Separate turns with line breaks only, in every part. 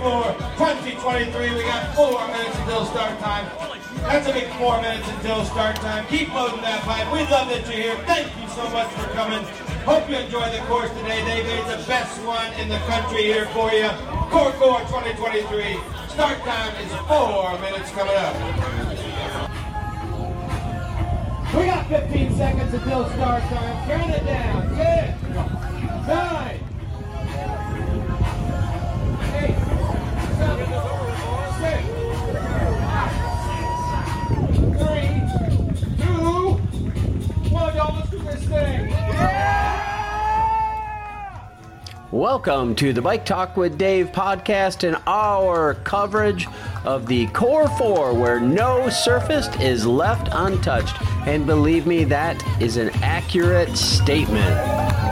4 2023. We got four minutes until start time. That's a big four minutes until start time. Keep loading that pipe. We love that you're here. Thank you so much for coming. Hope you enjoy the course today. They made the best one in the country here for you. Core Core 2023. Start time is four minutes coming up. We got 15 seconds until start time. Count it down. 10,
Welcome to the Bike Talk with Dave podcast and our coverage of the Core 4, where no surface is left untouched. And believe me, that is an accurate statement.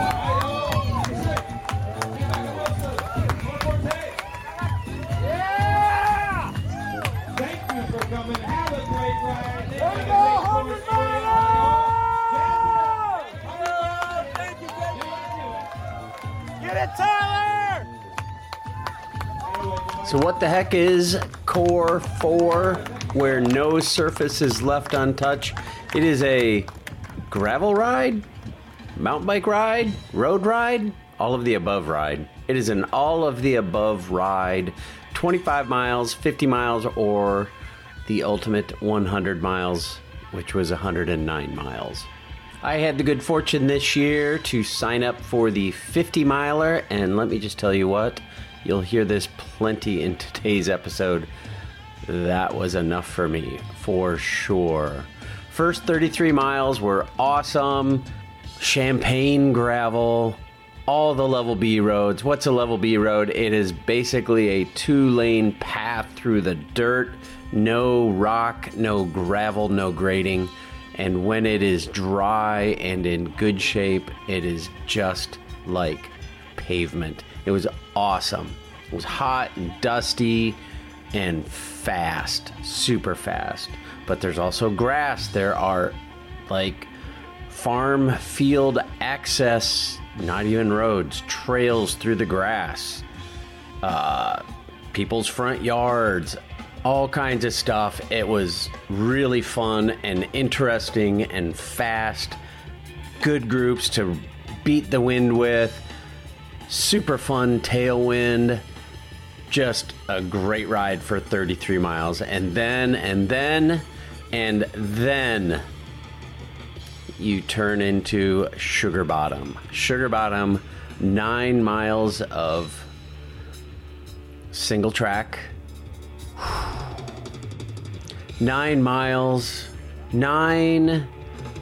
What the heck is Core 4, where no surface is left untouched? It is a gravel ride, mountain bike ride, road ride, all of the above ride. It is an all of the above ride, 25 miles, 50 miles, or the ultimate 100 miles, which was 109 miles. I had the good fortune this year to sign up for the 50 miler, and let me just tell you what, you'll hear this plenty in today's episode. That was enough for me, for sure. First 33 miles were awesome. Champagne gravel, all the level B roads. What's a level B road? It is basically a two lane path through the dirt, no rock, no gravel, no grading. And when it is dry and in good shape, it is just like pavement. It was awesome. It was hot and dusty and fast, super fast. But there's also grass. There are like farm field access, not even roads, trails through the grass, uh, people's front yards, all kinds of stuff. It was really fun and interesting and fast. Good groups to beat the wind with. Super fun tailwind. Just a great ride for 33 miles. And then, and then, and then you turn into Sugar Bottom. Sugar Bottom, nine miles of single track. Nine miles, nine,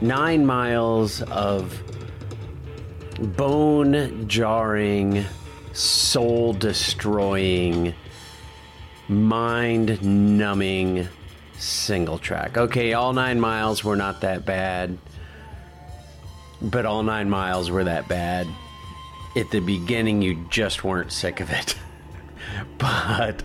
nine miles of bone jarring, soul destroying, mind numbing single track. Okay, all nine miles were not that bad, but all nine miles were that bad. At the beginning, you just weren't sick of it, but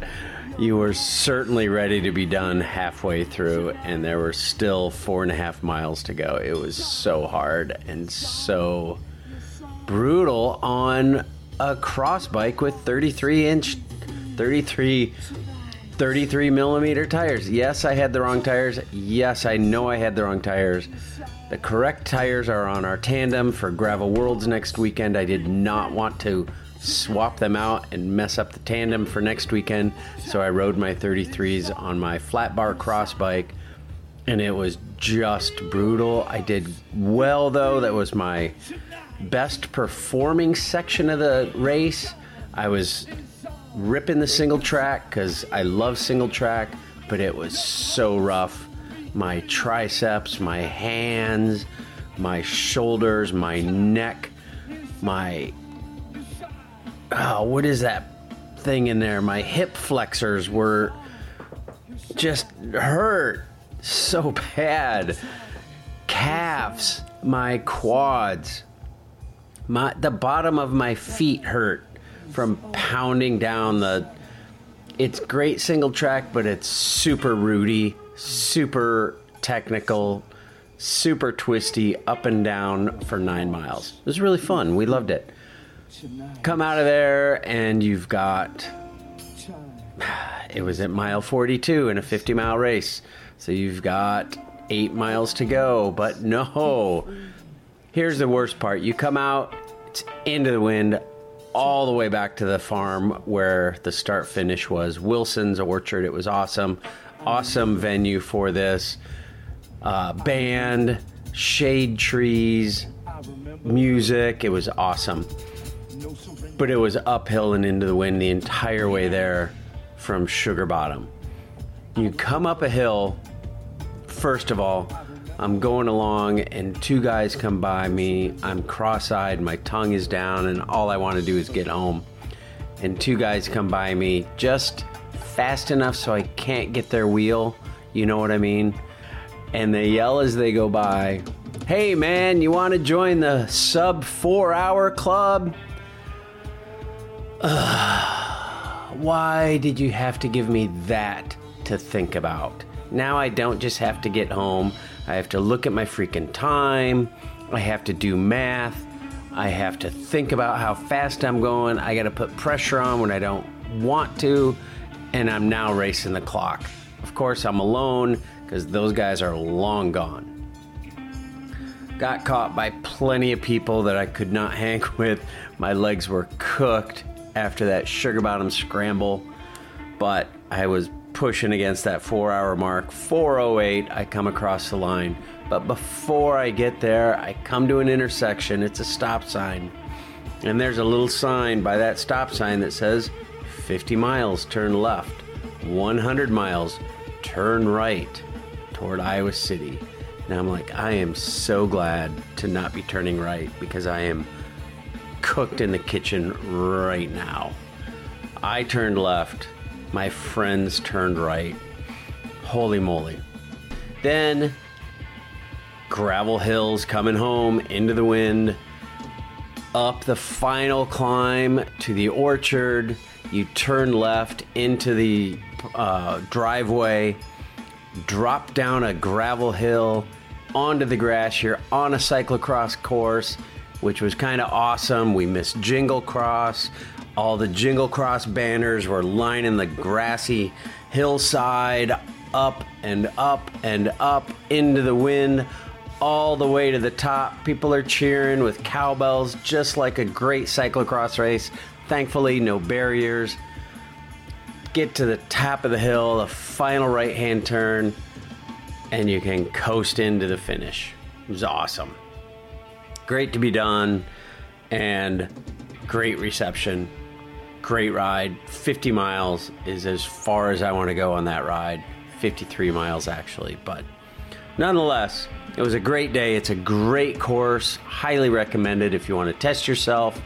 you were certainly ready to be done halfway through, and there were still four and a half miles to go. It was so hard and so brutal on a cross bike with 33 inch 33 33 millimeter tires. Yes i had the wrong tires. Yes i know i had the wrong tires. The correct tires are on our tandem for gravel worlds next weekend. I did not want to swap them out and mess up the tandem for next weekend so i rode my 33s on my flat bar cross bike and it was just brutal i did well though that was my best performing section of the race. I was ripping the single track because I love single track, but it was so rough. My triceps, my hands, my shoulders, my neck, my. Oh, what is that thing in there? My hip flexors were just hurt so bad. Calves, my quads, my the bottom of my feet hurt from pounding down the it's great single track but it's super rooty super technical super twisty up and down for nine miles it was really fun we loved it come out of there and you've got it was at mile 42 in a 50 mile race. So you've got eight miles to go. But no, here's the worst part you come out, it's into the wind, all the way back to the farm where the start finish was Wilson's Orchard. It was awesome. Awesome venue for this. Uh, band, shade trees, music. It was awesome. But it was uphill and into the wind the entire way there from Sugar Bottom. You come up a hill, first of all, I'm going along and two guys come by me. I'm cross eyed, my tongue is down, and all I want to do is get home. And two guys come by me just fast enough so I can't get their wheel. You know what I mean? And they yell as they go by, Hey man, you want to join the sub four hour club? why did you have to give me that to think about? Now I don't just have to get home. I have to look at my freaking time. I have to do math. I have to think about how fast I'm going. I got to put pressure on when I don't want to. And I'm now racing the clock. Of course, I'm alone because those guys are long gone. Got caught by plenty of people that I could not hang with. My legs were cooked after that sugar bottom scramble, but I was pushing against that four hour mark. 408, I come across the line. But before I get there, I come to an intersection. It's a stop sign. And there's a little sign by that stop sign that says 50 miles, turn left. 100 miles, turn right toward Iowa City. And I'm like, I am so glad to not be turning right because I am cooked in the kitchen right now. I turned left. My friends turned right. Holy moly. Then, gravel hills coming home into the wind. Up the final climb to the orchard. You turn left into the uh, driveway, drop down a gravel hill onto the grass. You're on a cyclocross course which was kind of awesome. We missed Jingle Cross. All the Jingle Cross banners were lining the grassy hillside up and up and up into the wind all the way to the top. People are cheering with cowbells, just like a great cyclocross race. Thankfully, no barriers. Get to the top of the hill, the final right hand turn, and you can coast into the finish. It was awesome great to be done and great reception great ride. 50 miles is as far as i want to go on that ride. 53 miles actually but nonetheless it was a great day. It's a great course. Highly recommended if you want to test yourself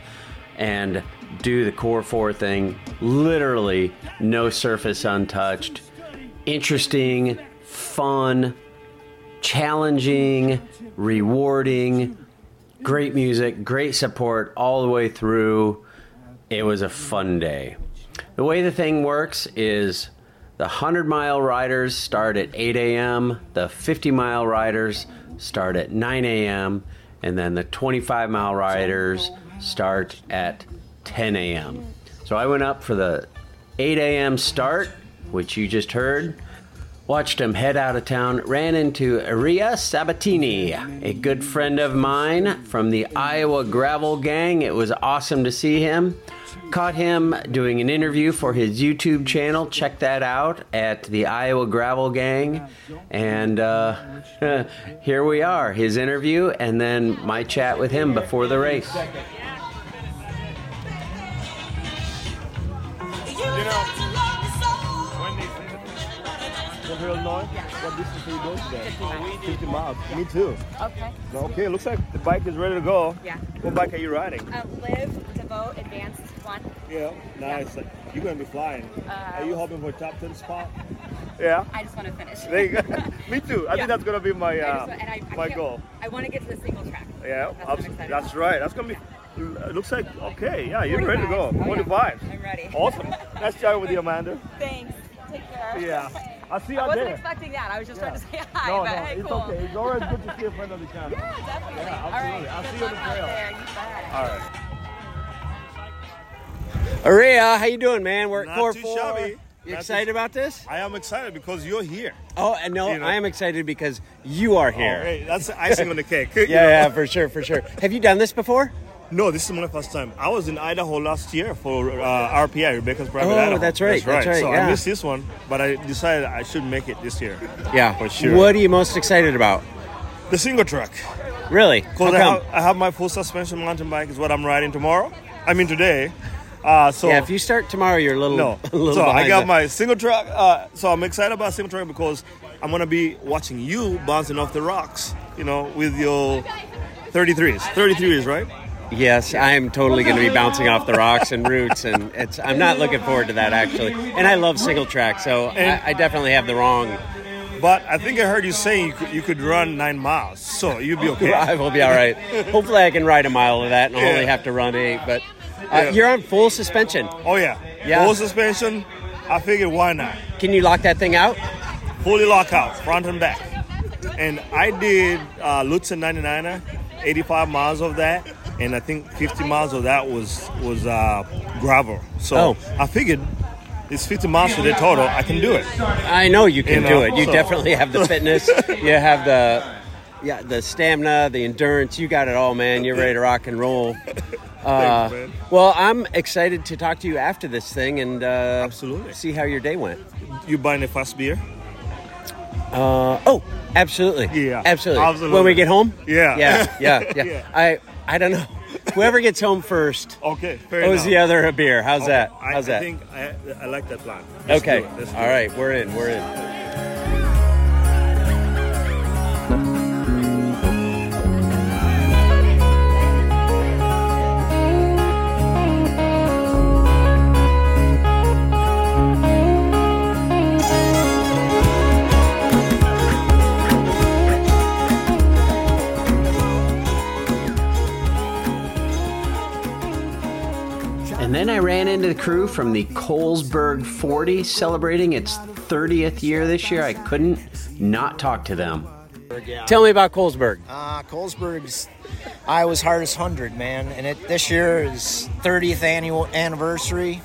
and do the core four thing. Literally no surface untouched. Interesting fun challenging rewarding great music, great support all the way through. It was a fun day. The way the thing works is the 100 mile riders start at 8 a.m., the 50 mile riders start at 9 a.m., and then the 25 mile riders start at 10 a.m. So I went up for the 8 a.m. start, which you just heard. Watched him head out of town, ran into Eria Sabiiti, a good friend of mine from the Iowa Gravel Gang. It was awesome to see him. Caught him doing an interview for his YouTube channel. Check that out at the Iowa Gravel Gang. And uh, here we are, his interview, and then my chat with him before the race.
Illinois? Yeah. What distance are you going today? 50 miles. 50 miles. Me too.
Okay.
Okay, looks like the bike is ready to go.
Yeah.
What bike are you riding?
Uh, Liv, Devote, Advanced one.
Yeah, nice. Yeah. You're going to be flying. Uh, are you hoping for a top 10 spot?
Yeah. I just want to finish.
There you go. Me too. I yeah. think that's going to be my uh, I I, my goal.
I want to get to the single track.
Yeah,
that's,
that's right. That's going to be it looks like okay. Yeah, you're 45. ready to go.
Oh,
45.
Yeah. I'm ready.
Awesome. nice chat with you, Amanda.
Thanks. Take care.
Yeah. I'll see you
I
wasn't
there. expecting that. I was just yeah. trying to say hi.
No,
but
no,
hey,
it's
cool.
okay. It's always good to see a friend of the channel.
Yeah, definitely.
Yeah,
All right.
I'll
good
see you on the trail.
There. You bet.
All right.
Eria, how you doing, man? We're at
Not
Core
too
4.
shabby.
You
That's
excited about this?
I am excited because you're here.
Oh, and no,
You know.
I am excited because you are oh, here.
Oh, hey, that's the icing on the cake. You know?
yeah, for sure, for sure. Have you done this before?
No, this is my first time. I was in Idaho last year for uh, RPI, Rebecca's Private
Oh,
Idaho.
that's right, that's right,
So
yeah.
I missed this one, but I decided I should make it this year.
Yeah,
For sure.
What are you most excited about?
The single track.
Really?
Because I I have my full suspension mountain bike is what I'm riding tomorrow. I mean today. Uh, so
yeah, if you start tomorrow, you're a little,
no.
a little
So I got my single track. Uh, so I'm excited about single track because I'm gonna be watching you bouncing off the rocks. You know, with your 33s. 33s, right?
Yes, I am totally going to be bouncing off the rocks and roots, and it's. I'm not looking forward to that actually. And I love single track, so I, I definitely have the wrong.
But I think I heard you saying you could, you could run nine miles, so you'll be okay.
I will be all right. Hopefully, I can ride a mile of that, and I'll
Yeah.
only have to run eight. But uh,
Yeah.
you're on full suspension.
Oh yeah,
Yeah.
Full suspension. I figured why not?
Can you lock that thing out?
Fully lock out, front and back. And I did uh, Lutzen 99er, 85 miles of that, and I think 50 miles of that was was uh, gravel. So
Oh.
I figured it's 50 miles to the total. I can do it.
I know you can
You
do it. You
so-
definitely have the fitness. you have the yeah, the stamina, the endurance. You got it all, man. You're ready to rock and roll. Uh,
Thanks, man.
well, I'm excited to talk to you after this thing and uh,
Absolutely.
see how your day went.
You buying a fast beer?
Uh, oh, absolutely.
Yeah,
absolutely.
absolutely.
When we get home.
Yeah.
yeah, yeah, yeah.
Yeah.
I I don't know. Whoever gets home first
Okay, fair
owes
enough.
the other a beer. How's
Okay,
that?
I,
How's
I
that?
think I, I like that plan. Let's
okay.
All right, it. Let's do
All
it.
right, we're in. We're in. Then I ran into the crew from the Colesburg 40 celebrating its 30th year this year. I couldn't not talk to them. Tell me about Colesburg.
Uh, Colesburg's Iowa's hardest hundred, man, and it this year is 30th annual anniversary,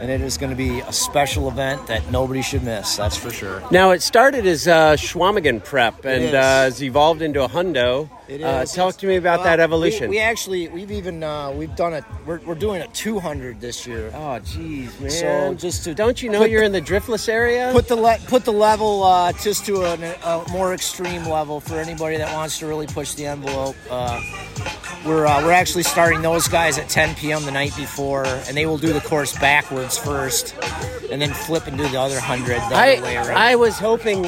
and it is going to be a special event that nobody should miss. That's for sure.
Now, it started as uh, Schwamigan prep and
is.
uh, has evolved into a hundo.
It
Uh, talk to me about
Well,
that evolution.
We, we actually we've even uh, we've done it. We're, we're doing a 200 this year.
oh, jeez, man.
So just to
Don't you know you're
the-
in the driftless area?
Put the le- put the level uh, just to an, a more extreme level for anybody that wants to really push the envelope. We're uh, we're actually starting those guys at 10 p.m. the night before, and they will do the course backwards first, and then flip and do the other hundred the
I,
other way around.
I was hoping.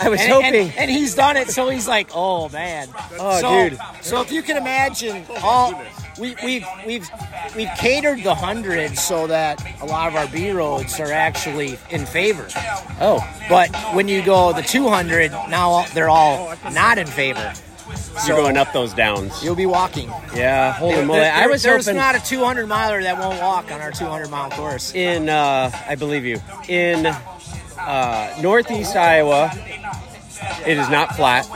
I was
and,
hoping.
and, and he's done it, so he's like, "Oh man!"
Oh,
so,
dude.
So if you can imagine, all we, we've we've we've catered the hundred so that a lot of our B roads are actually in favor.
oh,
But when you go the 200, now they're all not in favor.
You're going up those downs.
You'll be walking.
Yeah, holy
There-
moly! I
there-
was
there's
hoping
not a 200 miler that won't walk on our 200 mile course.
in. Uh, I believe you in uh, northeast Iowa. It is not flat.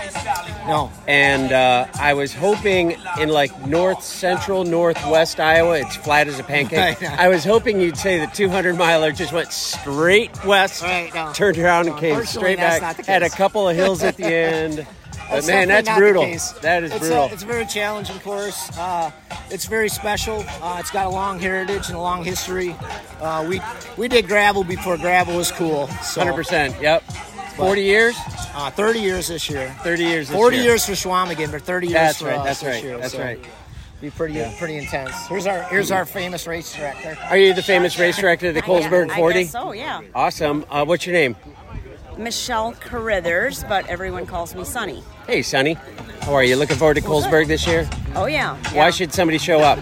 No,
and uh, I was hoping in like north central northwest Iowa, it's flat as a pancake.
Right.
I was hoping you'd say the 200 miler just went straight west,
Right, no.
turned around and came straight back. Had a couple of hills at the end. But
That's
man, that's brutal. That is
it's
brutal.
A, it's a very challenging course. Uh, it's very special. Uh, it's got a long heritage and a long history. Uh, we we did gravel before gravel was cool. So,
100%. Yep. 40 years,
Uh, 30 years this year.
30 years. This
40
year.
years for Schwamigan, but 30 years
That's
for
right.
us
That's
this
right.
year.
That's
so
right.
Be pretty pretty intense. Here's our here's our famous race director.
Are you the famous race director of the Colesburg
I
40?
guess so, yeah.
Awesome. Uh, what's your name?
Michelle Carithers, but everyone calls me Sunny.
Hey, Sonny. How are you? Looking forward to Colesburg this year?
Oh, yeah.
Why should somebody show up?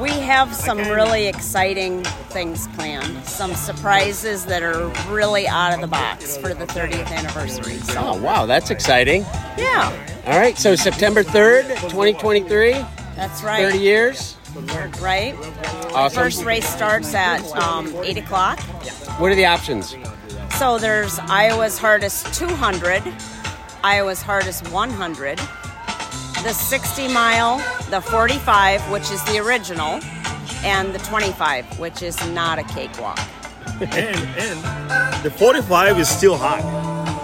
We have some really exciting things planned. Some surprises that are really out of the box for the 30th anniversary. So,
Oh, wow, that's exciting.
yeah,
All right, so September 3rd, 2023,
that's right.
30 years.
Right?
Awesome.
First race starts at um, 8 o'clock.
What are the options?
So there's Iowa's hardest 200, Iowa's hardest 100, the 60 mile, the 45, which is the original, and the 25, which is not a cakewalk.
and and the 45 is still hot.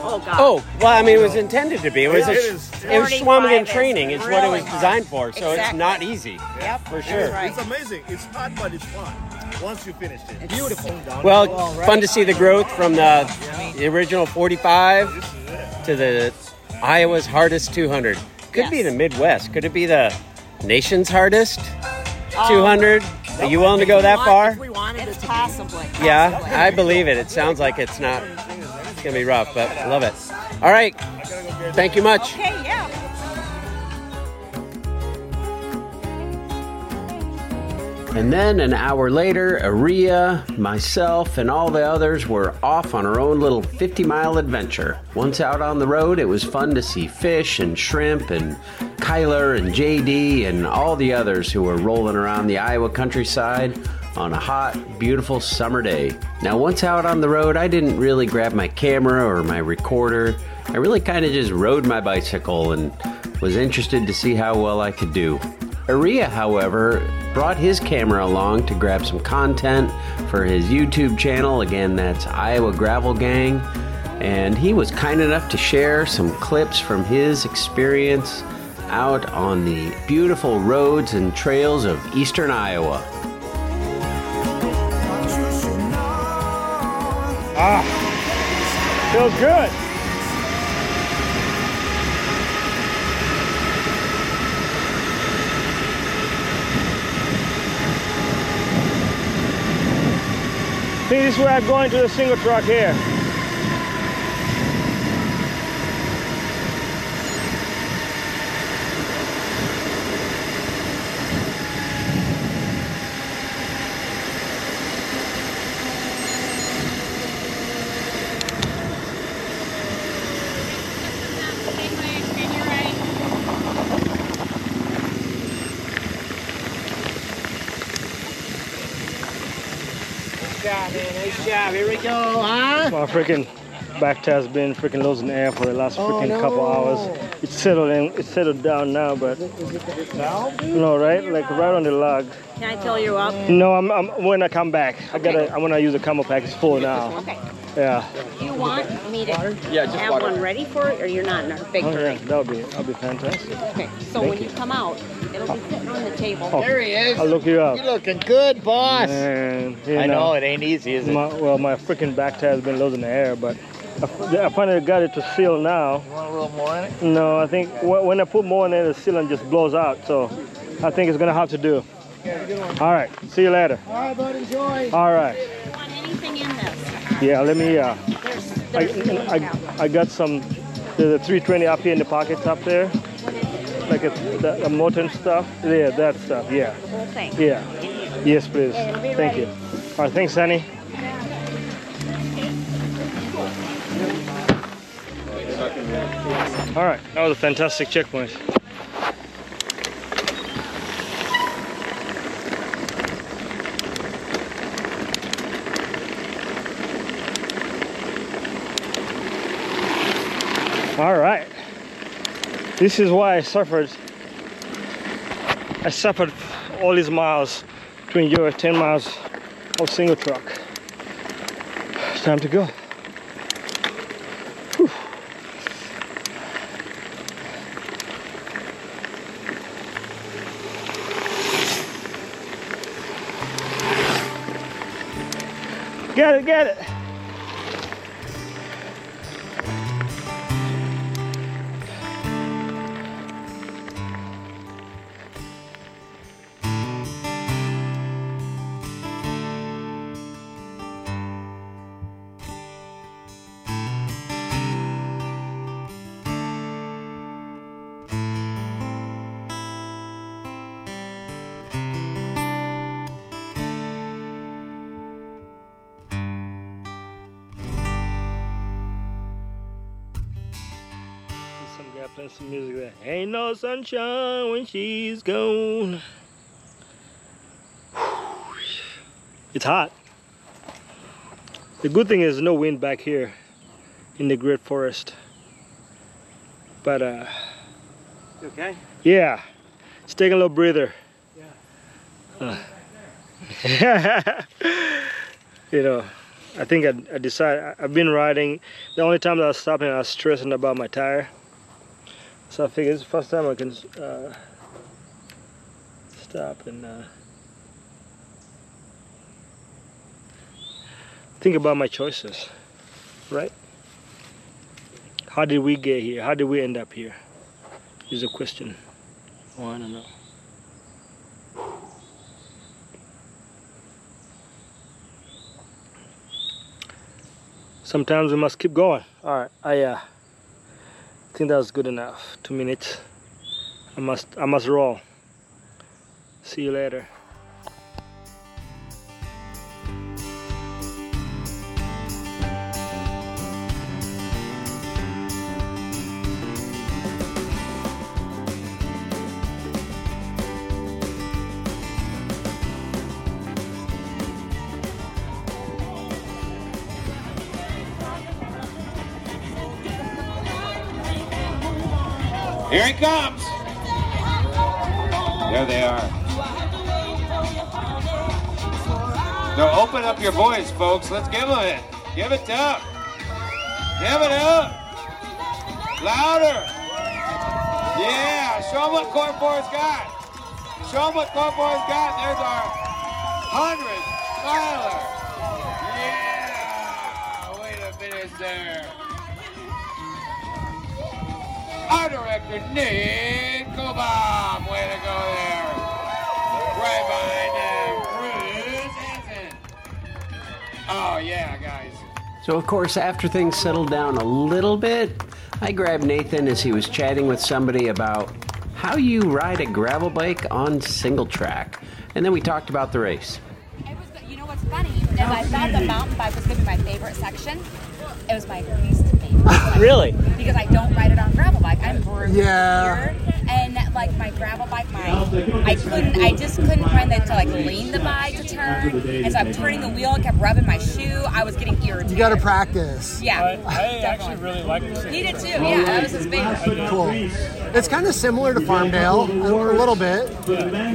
Oh God.
Oh, well, I mean, it was intended to be. It was
Yeah,
a,
it is.
it was
45
Swamigan
is
training. It's what it was
really
designed for. So
Exactly.
it's not easy.
Yep.
For sure.
right.
It's amazing. It's hot, but it's fun. Once you finish it,
It's
beautiful. Down
Well,
Well, right.
fun to see the growth from the, the original 45 to the Iowa's hardest 200. Could be the Midwest. Could it be the nation's hardest
Um,
200? Are you willing to go that far?
If we wanted
It's
it be.
possibly.
Yeah. I believe it. It sounds like it's not. It's gonna be rough, but I love it. All right, thank you much.
Okay. Yeah.
And then an hour later, Eria, myself, and all the others were off on our own little 50 mile adventure. Once out on the road, it was fun to see fish and shrimp and Kyler and JD and all the others who were rolling around the Iowa countryside on a hot, beautiful summer day. Now, once out on the road, I didn't really grab my camera or my recorder. I really kind of just rode my bicycle and was interested to see how well I could do. Eria, however, brought his camera along to grab some content for his YouTube channel. Again, that's Iowa Gravel Gang. And he was kind enough to share some clips from his experience out on the beautiful roads and trails of eastern Iowa.
Ah, feels good.
Think this is where I'm going to the single truck here.
Nice job, man. Nice. Here we go, huh?
My freaking back tire has been freaking losing air for the last
Oh,
freaking
no.
couple hours. It's settled in, it's settled down now, but
Is it the
no, right? Like right on the log.
Can I fill you up?
No, I'm, I'm when I come back. I gotta. I'm gonna use a CamelBak. It's full now.
Okay.
Yeah.
Do you want me to have one ready for it, or you're not in a big
Oh
hurry?
yeah, that'll be that'll be fantastic.
Okay. So when you come out, it'll be oh. sitting on the table.
Oh.
There he is.
I'll look you up.
You looking good, boss.
And you
I
know,
know it ain't easy, is it?
My, well, my freaking back tire has been losing the air, but I, I finally got it to seal now.
You want a little more in it?
No, I think wh- when I put more in it, the sealant just blows out. So I think it's gonna have to do. All right. See you later.
All right, bud. Enjoy.
All right.
Do you want anything in this?
Yeah. Let me. Uh,
There's,
I,
there's no
I,
doubt.
I got some. There's a 320 up here in the pockets up there, like a, the, the motor stuff. Yeah, that stuff. Yeah.
Whole thing.
Yeah. Yes, please. Thank
ready.
you. All right. Thanks, Sonny. All right. That was a fantastic checkpoint. All right. This is why I suffered. I suffered all these miles to endure 10 miles of single truck. It's time to go. Get it, get it. Playing some music there. Ain't no sunshine when she's gone. It's hot. The good thing is no wind back here in the great forest. But uh
Okay.
yeah, it's taking a little breather. Yeah. you know, I think I, I decided I've been riding. The only time that I was stopping, I was stressing about my tire. So I figured it's the first time I can uh, stop and uh, think about my choices, right? How did we get here? How did we end up here? Is a question. I want to know. Sometimes we must keep going. All right, I uh, think that was good enough. Two minutes. I must, I must roll. See you later.
He comes. There they are. No, open up your voice, folks. Let's give them it. Give it up. Give it up. Louder. Yeah, show them what Core 4's got. Show them what Core 4's got. There's our 100 miler. Yeah, way to finish there. Our director, Nick Kullbom. Way to go there. Right behind him, Bruce Hansen. Oh, yeah, guys.
So, of course, after things settled down a little bit, I grabbed Nathan as he was chatting with somebody about how you ride a gravel bike on single track. And then we talked about the race.
It was, you know what's funny is I thought the mountain bike was going to be my favorite section. It was my least favorite.
Really?
Because I don't ride it on gravel bike. I'm bruised
Yeah.
here, and like my gravel bike, my I couldn't, I just couldn't find the to like lean the bike to turn, and so I'm turning the wheel, it kept rubbing my shoe. I was getting irritated.
You got to practice.
Yeah,
I actually really like this.
He did too. Yeah, that was his favorite.
Cool. It's kind of similar to Farmdale a little bit.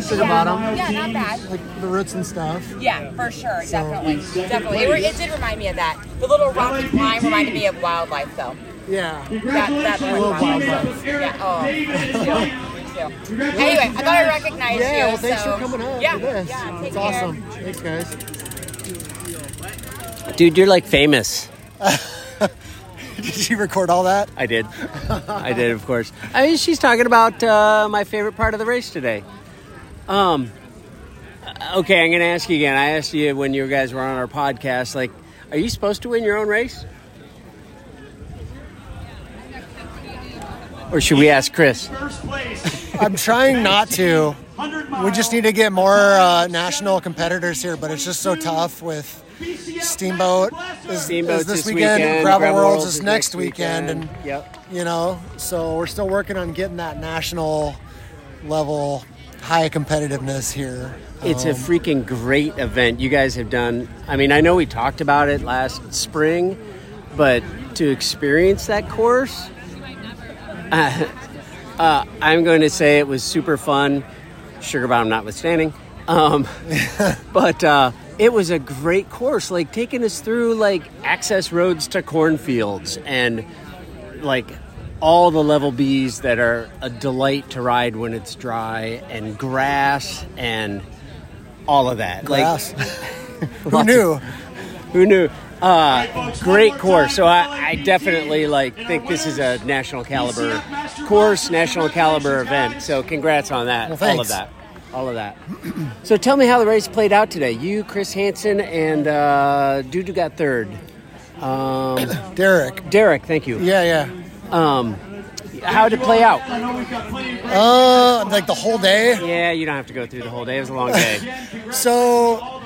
Think about them,
Yeah, not bad.
like the roots and stuff.
Yeah, for sure, definitely, definitely. It, it did remind me of that. The little rocky climb reminded me of wildlife, though.
Yeah.
That that
I love
wildlife. Yeah. Oh, me too. Me too. Anyway, I thought I recognized you.
Yeah, well, thanks
so-
for coming up
Yeah,
for this.
yeah. Take
it's
care.
awesome. Thanks, guys.
Dude, you're like famous.
Did you record all that?
I did. I did, of course. I mean, she's talking about uh, my favorite part of the race today. Um, okay, I'm going to ask you again. I asked you when you guys were on our podcast, like, are you supposed to win your own race? Or should we ask Chris?
I'm trying not to. We just need to get more uh, national competitors here, but it's just so tough with Steamboat is,
Steamboat's
is this,
this
weekend,
weekend,
Gravel,
Gravel
Worlds
Worlds
is
is
next
next
weekend,
weekend.
and
Yep.
you know, so we're still working on getting that national level high competitiveness here.
It's a freaking great event. You guys have done. I mean, I know we talked about it last spring, but to experience that course, uh, uh, I'm going to say it was super fun. Sugar bomb notwithstanding, um, but uh, it was a great course. Like taking us through like access roads to cornfields and like all the level Bs that are a delight to ride when it's dry and grass and all of that.
Grass.
Like
Who knew?
who knew? Uh, great course. So I, I definitely like think this is a national caliber course, national caliber event. So congrats on that.
Well,
all of that. All of that. so tell me how the race played out today. You, Chris Hansen, and uh, dude who got third. Um,
Derek.
Derek, thank you.
Yeah, yeah.
Um, how did it play out?
yeah. Uh, like the whole day.
Yeah, you don't have to go through the whole day. It was a long day.
So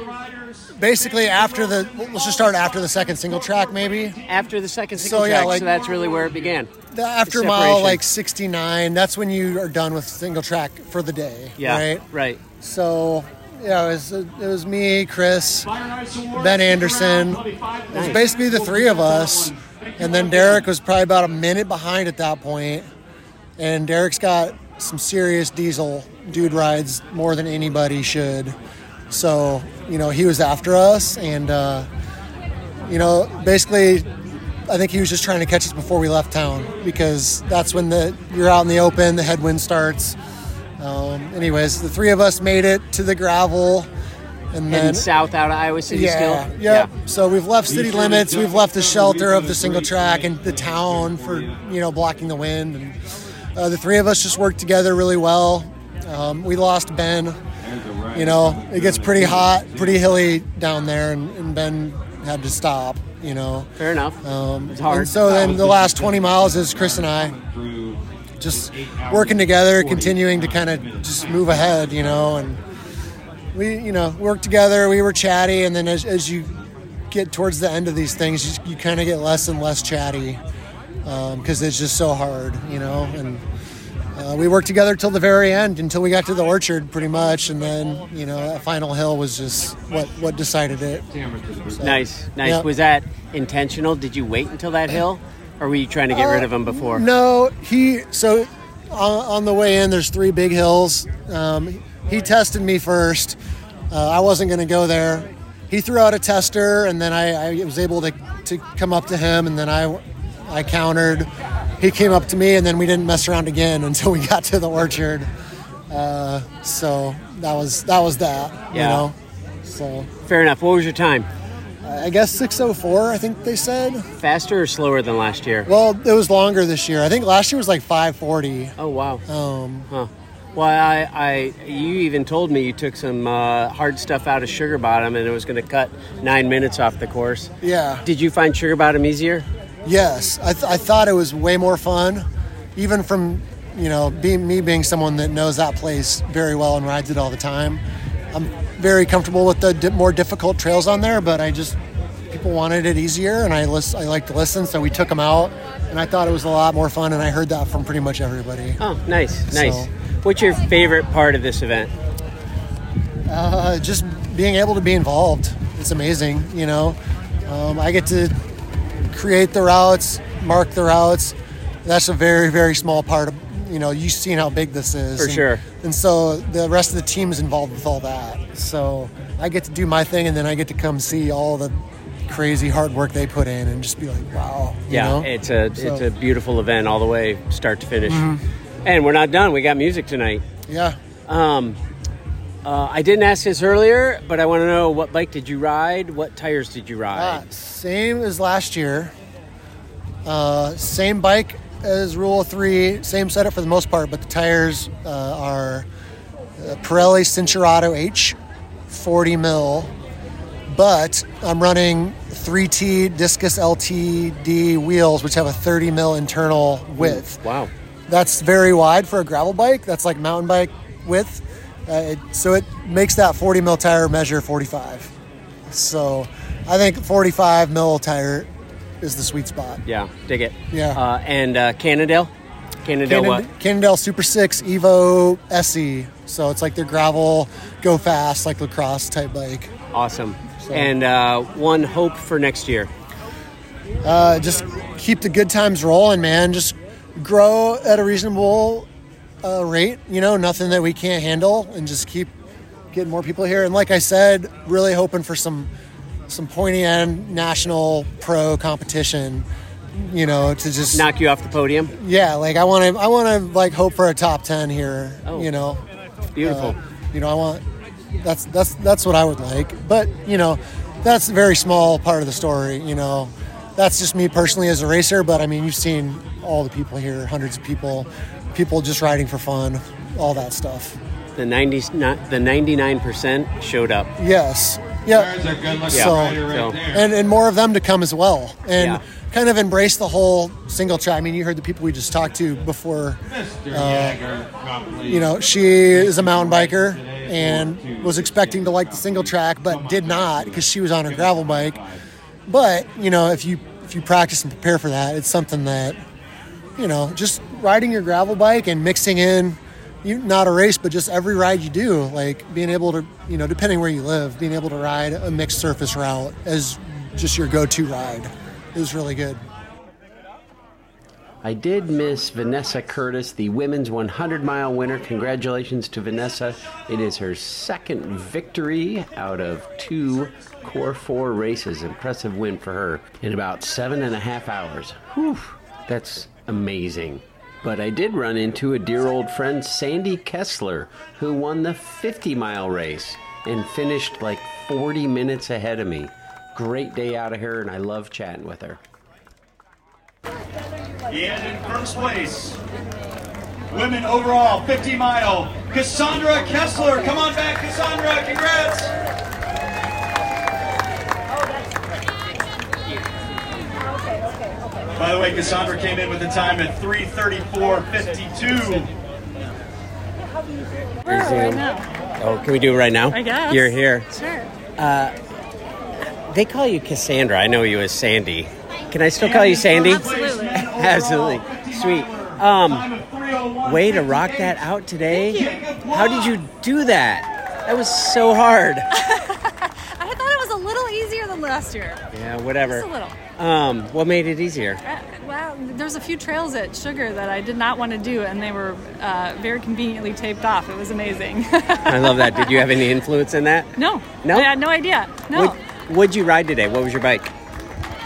basically, after the let's just start after the second single track, maybe.
After the second single
So, yeah,
track,
like-
so that's really where it began.
The after mile like 69, that's when you are done with single track for the day.
Yeah,
Right.
right.
So yeah, it was it was me, Chris, Ben Anderson. It was basically the three of us, and then Derek was probably about a minute behind at that point. And Derek's got some serious diesel dude rides more than anybody should. So you know he was after us, and uh, you know, basically, I think he was just trying to catch us before we left town because that's when the you're out in the open, the headwind starts. Um, anyways, the three of us made it to the gravel, and then
Heading south out of Iowa City
yeah,
still?
Yep. So we've left city limits. We've left the shelter of the single track and the town for you know blocking the wind. And uh, the three of us just worked together really well. Um, we lost Ben. You know, it gets pretty hot, pretty hilly down there, and, and Ben had to stop. You know.
Fair enough.
Um,
It's hard.
And so then the last 20 miles is Chris and I just working together, continuing to kind of just move ahead, you know, and we, you know, worked together. We were chatty, and then as, as you get towards the end of these things, you, you kind of get less and less chatty because it's just so hard, you know, and. Uh, we worked together till the very end, until we got to the orchard, pretty much, and then you know that final hill was just what what decided it. So,
Nice, nice.
yeah.
Was that intentional? Did you wait until that hill, or were you trying to get rid of him before?
No, he so on, on the way in, there's three big hills. Um, he tested me first. Uh, I wasn't going to go there. He threw out a tester, and then I, I was able to, to come up to him, and then I I countered. He came up to me, and then we didn't mess around again until we got to the orchard. Uh, so that was that was that. You
Yeah.
know. So
Fair enough. What was your time?
I guess 604. I think they said.
Faster or slower than last year?
Well, it was longer this year. I think last year was like 540.
Oh wow.
Um,
Huh. Well, I, I, you even told me you took some uh, hard stuff out of Sugar Bottom, and it was going to cut nine minutes off the course.
yeah.
Did you find Sugar Bottom easier?
Yes, I, th- I thought it was way more fun, even from you know being me being someone that knows that place very well and rides it all the time. I'm very comfortable with the di- more difficult trails on there, but I just people wanted it easier, and I lis- I like to listen, so we took them out, and I thought it was a lot more fun, and I heard that from pretty much everybody.
Oh, nice, nice.
So-
What's your favorite part of this event?
Uh, just being able to be involved, it's amazing. You know, um, I get to create the routes, mark the routes. That's a very, very small part of, you know, you've seen how big this is.
For
And-
sure.
And so the rest of the team is involved with all that. So I get to do my thing and then I get to come see all the crazy hard work they put in and just be like, wow. you
Yeah,
know?
it's a it's a beautiful event all the way, start to finish.
Mhm.
And we're not done. We got music tonight.
Yeah.
Um, uh, I didn't ask this earlier, but I want to know what bike did you ride? What tires did you ride?
Ah, same as last year. Uh, same bike as Rule 3, same setup for the most part, but the tires uh, are uh, Pirelli Cinturato H 40 mil. But I'm running 3T Discus LTD wheels, which have a 30 mil internal width.
Wow.
That's very wide for a gravel bike. That's like mountain bike width. Uh, it, so it makes that 40 mil tire measure 45. So I think 45 mil tire is the sweet spot.
Yeah, dig it.
Yeah.
Uh, and uh, Cannondale? Cannondale what?
Cannondale Super 6 Evo SE. So it's like their gravel, go fast, like lacrosse type bike.
Awesome. And uh, one hope for next year.
Uh, just keep the good times rolling, man. Just grow at a reasonable uh, rate. You know, nothing that we can't handle, and just keep getting more people here. And like I said, really hoping for some some pointy end national pro competition. You know, to just
Knock you off the podium?
yeah, like I want to I want to like hope for a top ten here.
Oh.
You know,
Beautiful.
Uh, you know, I want that's that's that's what I would like. But you know, that's a very small part of the story. You know, that's just me personally as a racer. But I mean, you've seen all the people here, hundreds of people, people just riding for fun, all that stuff.
The 90, not, the 99% showed up.
Yes. Yeah.
There's a good looking
So,
rider right there.
and and more of them to come as well, and
Yeah.
kind of embrace the whole single track. I mean, you heard the people we just talked to before.
Mr.
uh,
Jagger, probably.
you know, she is a mountain biker and was expecting to like the single track, but did not because she was on her gravel bike. But you know, if you if you practice and prepare for that, it's something that you know, just riding your gravel bike and mixing in. You, not a race, but just every ride you do, like being able to, you know, depending where you live, being able to ride a mixed surface route as just your go-to ride is really good.
I did miss Vanessa Curtis, the women's 100 mile winner. Congratulations to Vanessa. It is her second victory out of two Core 4 races. Impressive win for her in about seven and a half hours. Whew, that's amazing. But I did run into a dear old friend, Sandy Kestler, who won the 50 mile race and finished like 40 minutes ahead of me. Great day out of here, and I love chatting with her.
And in first place, women overall, 50 mile, Cassandra Kestler. Come on back, Cassandra. Congrats. By the way, Cassandra came in with a time at 334.52.
Where
right now?
Oh, can we do it right now?
I guess.
You're here.
Sure.
Uh, they call you Cassandra. I know you as Sandy. Can I still call you Sandy?
Absolutely.
Absolutely. Sweet. Um, way to rock that out today. How did you do that? That was so hard.
I thought it was a little easier than last year.
Yeah, whatever.
Just a little.
Um, what made it easier?
Uh, well, there's a few trails at Sugar that I did not want to do, and they were uh, very conveniently taped off. It was amazing.
I love that. Did you have any influence in that?
no.
No?
I had no idea. No.
What, what'd you ride today? What was your bike?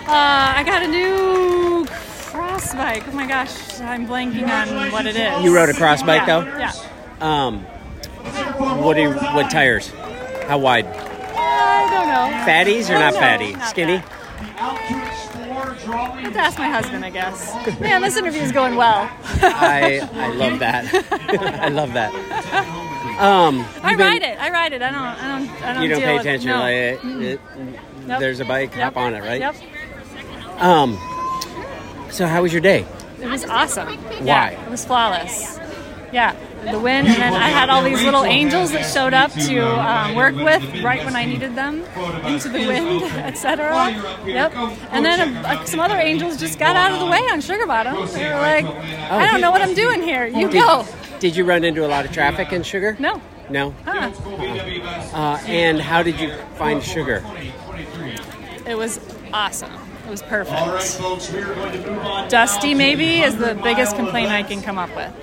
Uh, I got a new cross bike. Oh my gosh, I'm blanking on what it is.
You rode a cross bike
Yeah,
though?
Yeah.
Um, what do you, what tires? How wide?
I don't know.
Fatties or
No,
not
no,
fatty?
not
Skinny?
fat. Have to ask my husband, I guess. Man, this interview is going well.
I I love that. I love that. Um,
I
been-
ride it. I ride it. I don't. I don't. I don't
You don't pay attention.
no.
Like, it, it-
Nope.
There's a bike.
Yep.
Hop on it, right?
Yep.
Um. So how was your day?
It was awesome.
Why?
Yeah, it was flawless. Yeah, the win, and then I had all these little angels that showed up to um, work with right when I needed them, into the wind, etc. Yep. And then uh, some other angels just got out of the way on Sugar Bottom. They were like, "I don't know what I'm doing here. You
Did-
go."
Did you run into a lot of traffic in Sugar?
No.
No.
Huh.
Uh, and how did you find Sugar?
It was awesome. It was perfect.
All right, folks, we are going to move on.
Dusty maybe is the biggest complaint I can come up with.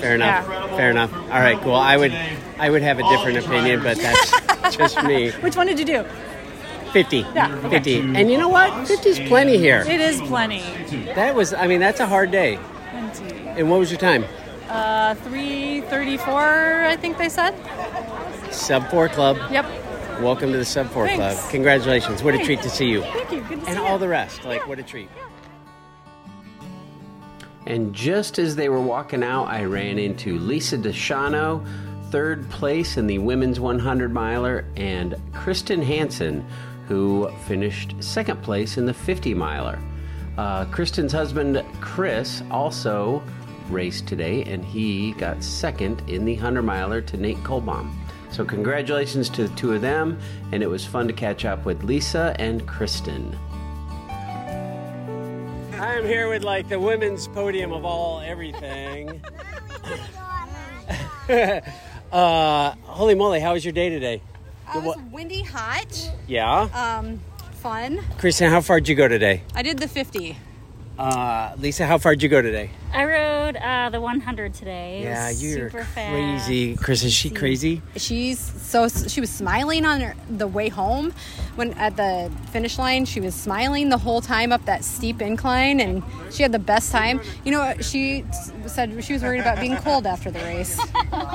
Fair enough.
Yeah.
Fair enough. All right, cool. I would, I would have a different opinion, but that's just me.
Which one did you do?
50.
Yeah, okay.
50. And you know what? 50's plenty here.
It is plenty.
That was, I mean, that's a hard day.
Plenty.
And what was your time?
Uh, 334, I think they said.
Sub 4 Club.
Yep.
Welcome to the Sub 4
Thanks.
Club. Congratulations. What a treat to see you.
Thank you. Good to
And
see
all the rest. Like, what a treat.
And just as they were walking out, I ran into Lisa DeShano, third place in the women's 100 miler, and Kristen Hansen, who finished second place in the 50 miler. Uh, Kristen's husband, Chris, also raced today, and he got second in the 100 miler to Nate Kullbom. So, congratulations to the two of them, and it was fun to catch up with Lisa and Kristen.
I'm here with like the women's podium of all everything. uh, holy moly, how was your day today?
Uh, it was windy, hot,
Yeah.
um, fun.
Kristen, how far did you go today?
I did the 50.
Uh, Lisa, how far did you go today?
I rode uh, the 100 today. It
Yeah, you're
super fast.
crazy. Chris, is she crazy?
She's so she was smiling on her, the way home. When at the finish line, she was smiling the whole time up that steep incline, and she had the best time. You know, she said she was worried about being cold after the race.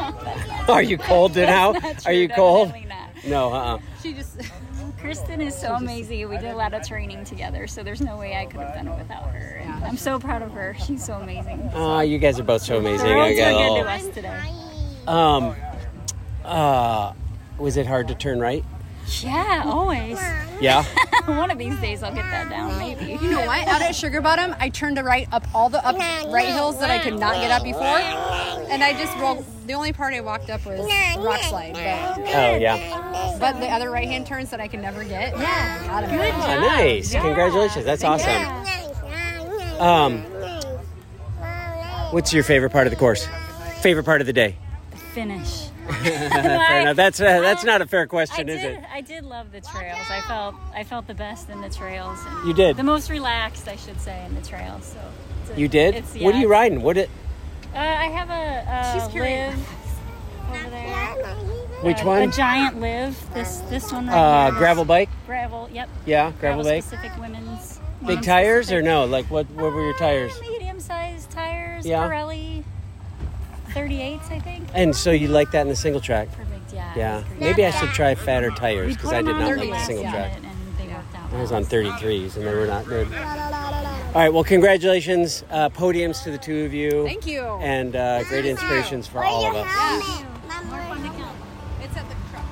Are you cold now? Are you cold? No, uh-uh.
She just.
Kristen is so amazing. We did a lot of training together, so there's no way I could have done it without her. And I'm so proud of her. She's so amazing.
Oh, you guys are both so amazing.
The
I
roads
got
were
all-
good to us today.
Um, uh, was it hard to turn right?
Yeah, always.
Yeah.
One of these days I'll get that down, maybe.
You know what? Out at Sugar Bottom, I turned to right up all the up right hills that I could not get up before, and I just rolled. The only part I walked up was rock slide, but
Oh yeah.
but the other right hand turns that I could never get, yeah, got 'em.
Oh, nice. Congratulations. That's awesome. Um, what's your favorite part of the course? Favorite part of the day?
The Finish.
Fair enough. That's uh, that's not a fair question,
I
is it?
I did love the trails. I felt I felt the best in the trails. and
You did?
the most relaxed, I should say, in the trails. So a-
You did.
It's,
what are you riding? What it?
Uh, I have a, a
She's curious.
Liv over there.
Which
Uh,
one?
A Giant Liv. This this one right
Uh,
here.
gravel bike.
Gravel. Yep.
Yeah, gravel bike.
specific women's.
Big
women's
tires or no? Like what? What were your tires?
Medium sized tires.
Yeah.
Pirelli. 38s, I think.
And so you like that in the single track?
Perfect. Yeah.
Yeah. Maybe I should try fatter tires because I did not like the single track.
minute and they worked out
I was
well.
on 33s and they were not good. All right. Well, congratulations. Uh, podiums to the two of you.
Thank you.
And uh, great inspirations for all of us.
It's at the truck.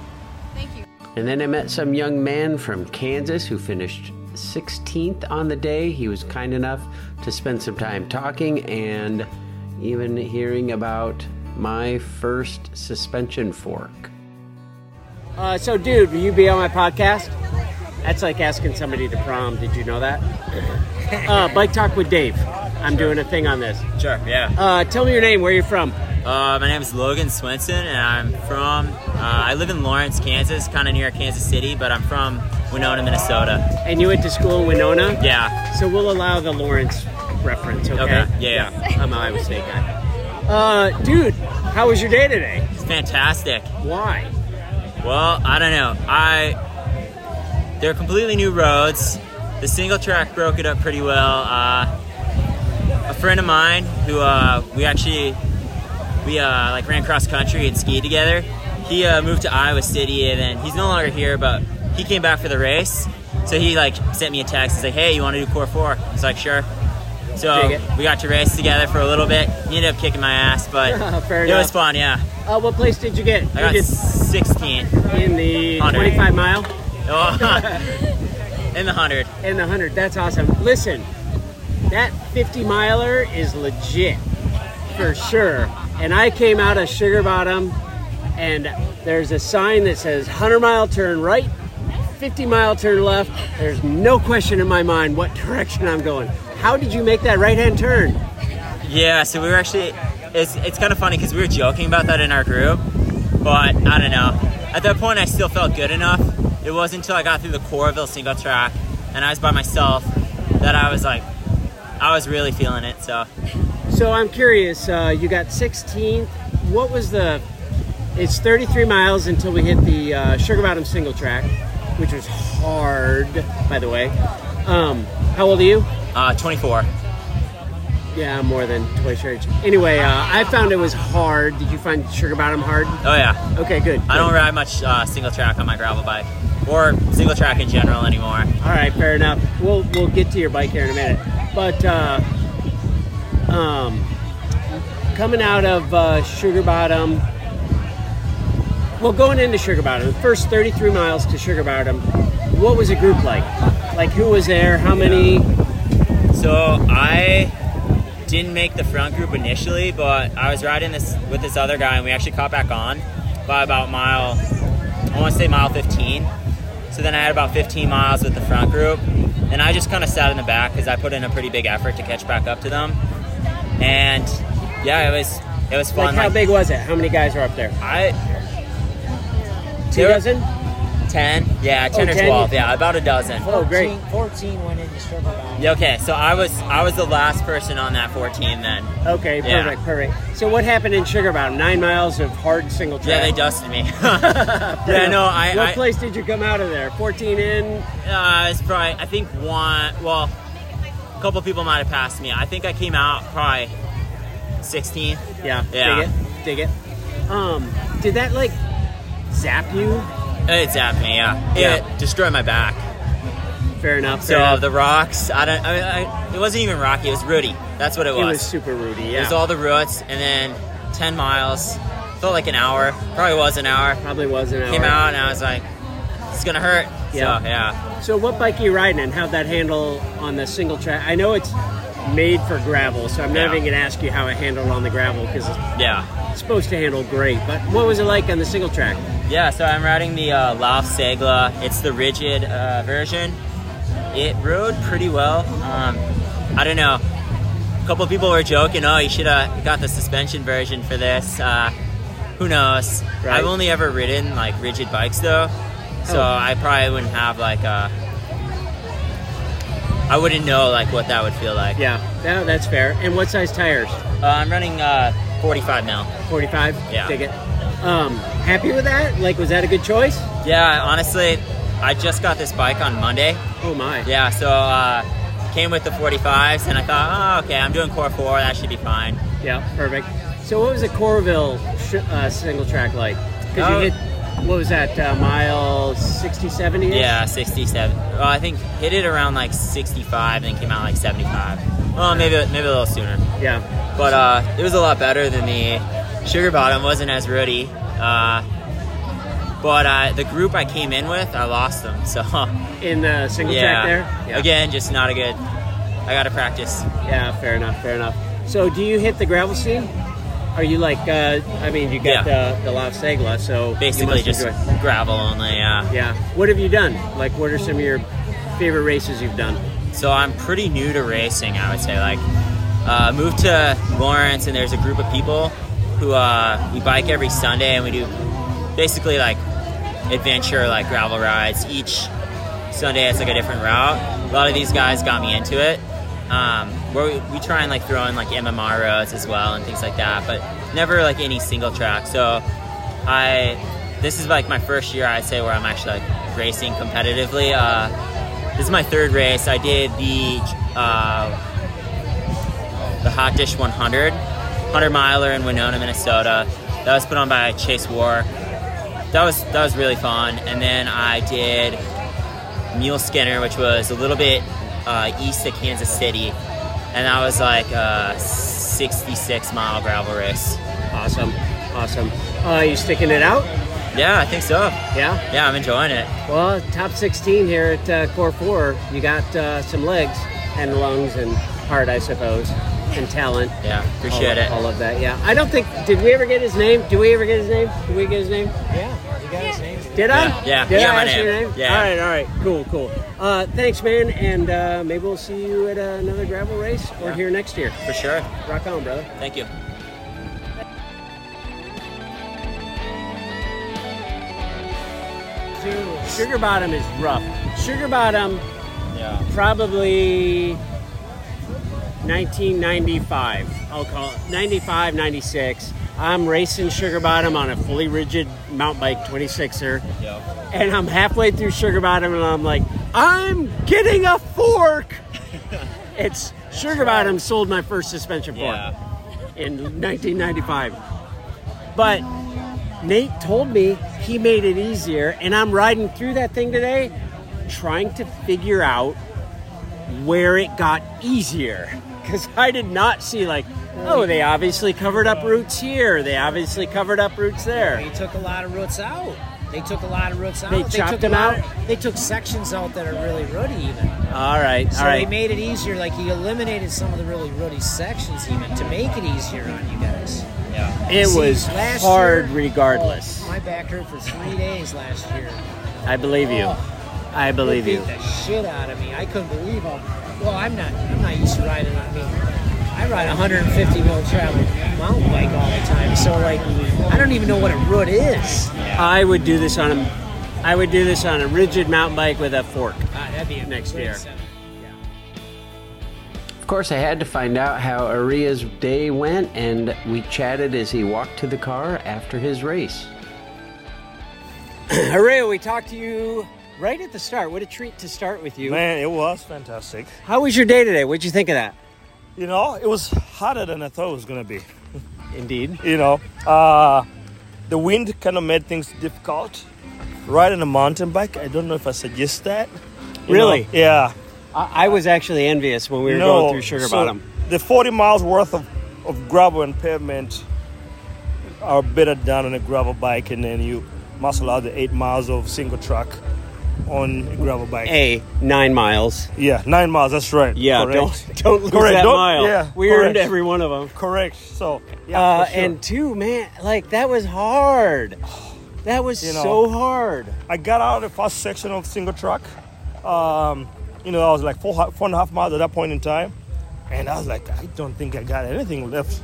Thank you.
And then I met some young man from Kansas who finished 16th on the day. He was kind enough to spend some time talking and even hearing about my first suspension fork.
Uh, so, dude, will you be on my podcast? That's like asking somebody to prom. Did you know that? Uh, Bike Talk with Dave. I'm doing a thing on this.
Sure, yeah.
Uh, tell me your name. Where are you from?
Uh, my name is Logan Swenson, and I'm from. Uh, I live in Lawrence, Kansas, kind of near Kansas City, but I'm from Winona, Minnesota.
And you went to school in Winona?
Yeah.
So we'll allow the Lawrence reference, okay?
Okay, yeah, yeah.
I'm an Iowa State guy. Uh, dude, how was your day today?
It's fantastic.
Why?
Well, I don't know. I they're completely new roads. The single track broke it up pretty well. Uh, a friend of mine who uh, we actually we uh, like ran cross country and skied together. He uh, moved to Iowa City and then he's no longer here, but he came back for the race. So he like sent me a text and said, "Hey, you want to do core four? I was like, "Sure." So we got to race together for a little bit. He ended up kicking my ass, but it
enough.
was fun. Yeah,
Uh, what place did you get?
I
You
got
did
16
in the
100.
25 mile?
in the hundred.
In the 100. That's awesome. Listen, that 50 miler is legit for sure. And I came out of Sugar Bottom, and there's a sign that says 100 mile turn right, 50 mile turn left. There's no question in my mind what direction I'm going. How did you make that right hand turn?
Yeah, so we were actually. It's it's kind of funny because we were joking about that in our group, but I don't know. At that point, I still felt good enough. It wasn't until I got through the Coralville single track and I was by myself that I was like, I was really feeling it. So
So I'm curious. Uh, you got 16th. What was the? It's 33 miles until we hit the uh, Sugar Bottom single track, which was hard, by the way. Um, how old are you?
uh, 24.
Yeah, I'm more than twice your age. Anyway, uh, I found it was hard. Did you find Sugar Bottom hard?
Oh yeah.
Okay, good.
I don't ride much uh, single track on my gravel bike or single track in general anymore.
All right, fair enough. We'll we'll get to your bike here in a minute. But uh, um, coming out of uh, Sugar Bottom, well, going into Sugar Bottom, the first 33 miles to Sugar Bottom, what was the group like? Like, who was there? How many?
So I didn't make the front group initially, but I was riding this with this other guy, and we actually caught back on by about mile, I want to say mile 15. So then I had about 15 miles with the front group, and I just kind of sat in the back because I put in a pretty big effort to catch back up to them. And yeah, it was it was fun.
Like, how big was it? How many guys are up there?
I
Two dozen?
Ten, yeah, ten
Oh,
or
10?
twelve, yeah, about a dozen.
Oh, great.
14 went into Sugar Bottom.
Yeah, okay, so I was I was the last person on that 14 then.
Okay,
Yeah.
perfect, perfect. So what happened in Sugar Bottom? Nine miles of hard single track.
Yeah, they dusted me. yeah, no, I.
What
I,
place did you come out of there? 14 in.
Uh, it's probably I think one. Well, a couple people might have passed me. I think I came out probably 16.
Yeah,
Yeah.
dig it, dig it. Um, did that like zap you?
It zapped me. Yeah.
Yeah.
It destroyed my back.
Fair enough.
So
fair enough.
the rocks, I don't. I, mean, I, it wasn't even rocky. It was rooty. That's what it
it
was.
was super rooty.
It
Yeah,
was all the roots, and then 10 miles. Felt like an hour. Probably was an hour.
probably was an hour.
Came out, and I was like, "It's gonna hurt."
Yeah.
So yeah.
So what bike are you riding, and how'd that handle on the single track? I know it's made for gravel, so I'm never
Yeah.
even gonna ask you how it handled on the gravel because
yeah, it's
supposed to handle great. But what was it like on the single track?
Yeah, so I'm riding the uh, Lauf Seigla. It's the rigid uh, version. It rode pretty well. Um, I don't know. A couple people were joking, oh, you should have got the suspension version for this. Uh, who knows?
Right.
I've only ever ridden like rigid bikes though, so
Oh.
I probably wouldn't have like a. I wouldn't know like what that would feel like.
Yeah, that, that's fair. And what size tires?
Uh, I'm running uh, 45 mil.
45?
Yeah.
Dig it. Um, happy with that? Like, was that a good choice?
Yeah, honestly, I just got this bike on Monday.
Oh my.
Yeah, so uh, came with the 45s, and I thought, oh, okay, I'm doing core four, that should be fine.
Yeah, perfect. So, what was a Coralville sh- uh, single track like? Because
Oh.
you hit, what was that, uh, mile 60, 70?
Yeah, 67. Well, I think hit it around like 65, and then came out like 75. Well, maybe maybe a little sooner.
Yeah.
But uh, it was a lot better than the Sugar Bottom. wasn't as rooty. Uh, but uh, the group I came in with, I lost them. So
In the single
yeah.
track there? Yeah.
Again, just not a good. I got to practice.
Yeah, fair enough, fair enough. So, do you hit the gravel scene? Are you like, uh, I mean, you got the, the La Seigla, so. you
Basically, just
enjoy-
gravel only. Yeah.
Yeah. What have you done? Like, what are some of your favorite races you've done?
So I'm pretty new to racing, I would say. Like, uh, moved to Lawrence, and there's a group of people who uh, we bike every Sunday, and we do basically like adventure, like gravel rides. Each Sunday, it's like a different route. A lot of these guys got me into it. Um, where we, we try and like throw in like MMR roads as well and things like that, but never like any single track. So I this is like my first year I'd say where I'm actually like racing competitively. Uh, this is my third race. I did the uh, the Hot Dish 100, 100 miler in Winona, Minnesota. That was put on by Chase War. That was that was really fun. And then I did Mule Skinner, which was a little bit uh, east of Kansas City, and that was like a 66 mile gravel race.
Awesome, awesome. Uh, you sticking it out?
Yeah, I think so.
Yeah,
yeah, I'm enjoying it.
Well, top 16 here at uh, Core 4. You got uh, some legs and lungs and heart, I suppose, and talent.
Yeah, appreciate
all,
it.
All of that, yeah. I don't think, did we ever get his name? Did we ever get his name? Did we get his name?
Yeah, you got his name.
Did I?
Yeah, yeah,
Did
you
I
got my
ask your
name.
name?
Yeah.
All right, all right. Cool, cool. Uh, thanks, man. And uh, maybe we'll see you at another gravel race or
Yeah.
here next year.
For sure.
Rock on, brother.
Thank you.
Dude, Sugar Bottom is rough. Sugar Bottom,
yeah,
probably 1995. I'll call it 95, 96. I'm racing Sugar Bottom on a fully rigid mountain bike 26er, and I'm halfway through Sugar Bottom, and I'm like, I'm getting a fork. it's Sugar Bottom sold my first suspension fork in 1995, but Nate told me he made it easier, and I'm riding through that thing today, trying to figure out where it got easier. Because I did not see, like, oh, they obviously covered up roots here, they obviously covered up roots there.
They took a lot of roots out. They took a lot of roots out.
They
took
chopped
a
them out?
of- they took sections out that are really rooty, even.
All right,
So
all
they made it easier. Like he eliminated some of the really rooty sections, even to make it easier on you guys.
Yeah.
It
See,
was hard
year-
regardless.
Oh, my back hurt for three days last year.
I believe you. Oh. I believe you.
beat the shit out of me. I couldn't believe how. Well, I'm not. I'm not used to riding. I mean, I ride 150 mil travel mountain bike all the time. So like, I don't even know what a root is.
I would do this on a, I would do this on a rigid mountain bike with a fork
Ah, that'd be a
next year.
setup.
Of course, I had to find out how Eria's day went, and we chatted as he walked to the car after his race.
Eria, we talked to you right at the start. What a treat to start with you.
Man, it was fantastic.
How was your day today? What'd you think of that?
You know, it was hotter than I thought it was gonna be.
Indeed.
You know, uh, the wind kind of made things difficult. Riding a mountain bike, I don't know if I suggest that. You
Really?
know, yeah.
I, I was actually envious when we were
No,
going through Sugar
so
Bottom.
The 40 miles worth of, of gravel and pavement are better done on a gravel bike, and then you muscle out the eight miles of single track on a gravel bike.
A nine miles.
Yeah, nine miles. That's right.
Yeah,
Correct.
don't don't lose
Correct.
that
Don't-
mile.
Yeah,
we
correct.
earned every one of them.
Correct. So yeah,
uh,
sure.
and two, man, like that was hard. That was
You know,
so hard.
I got out of the first section of single track. Um, you know, I was like four, four and a half miles at that point in time. and I was like, I don't think I got anything left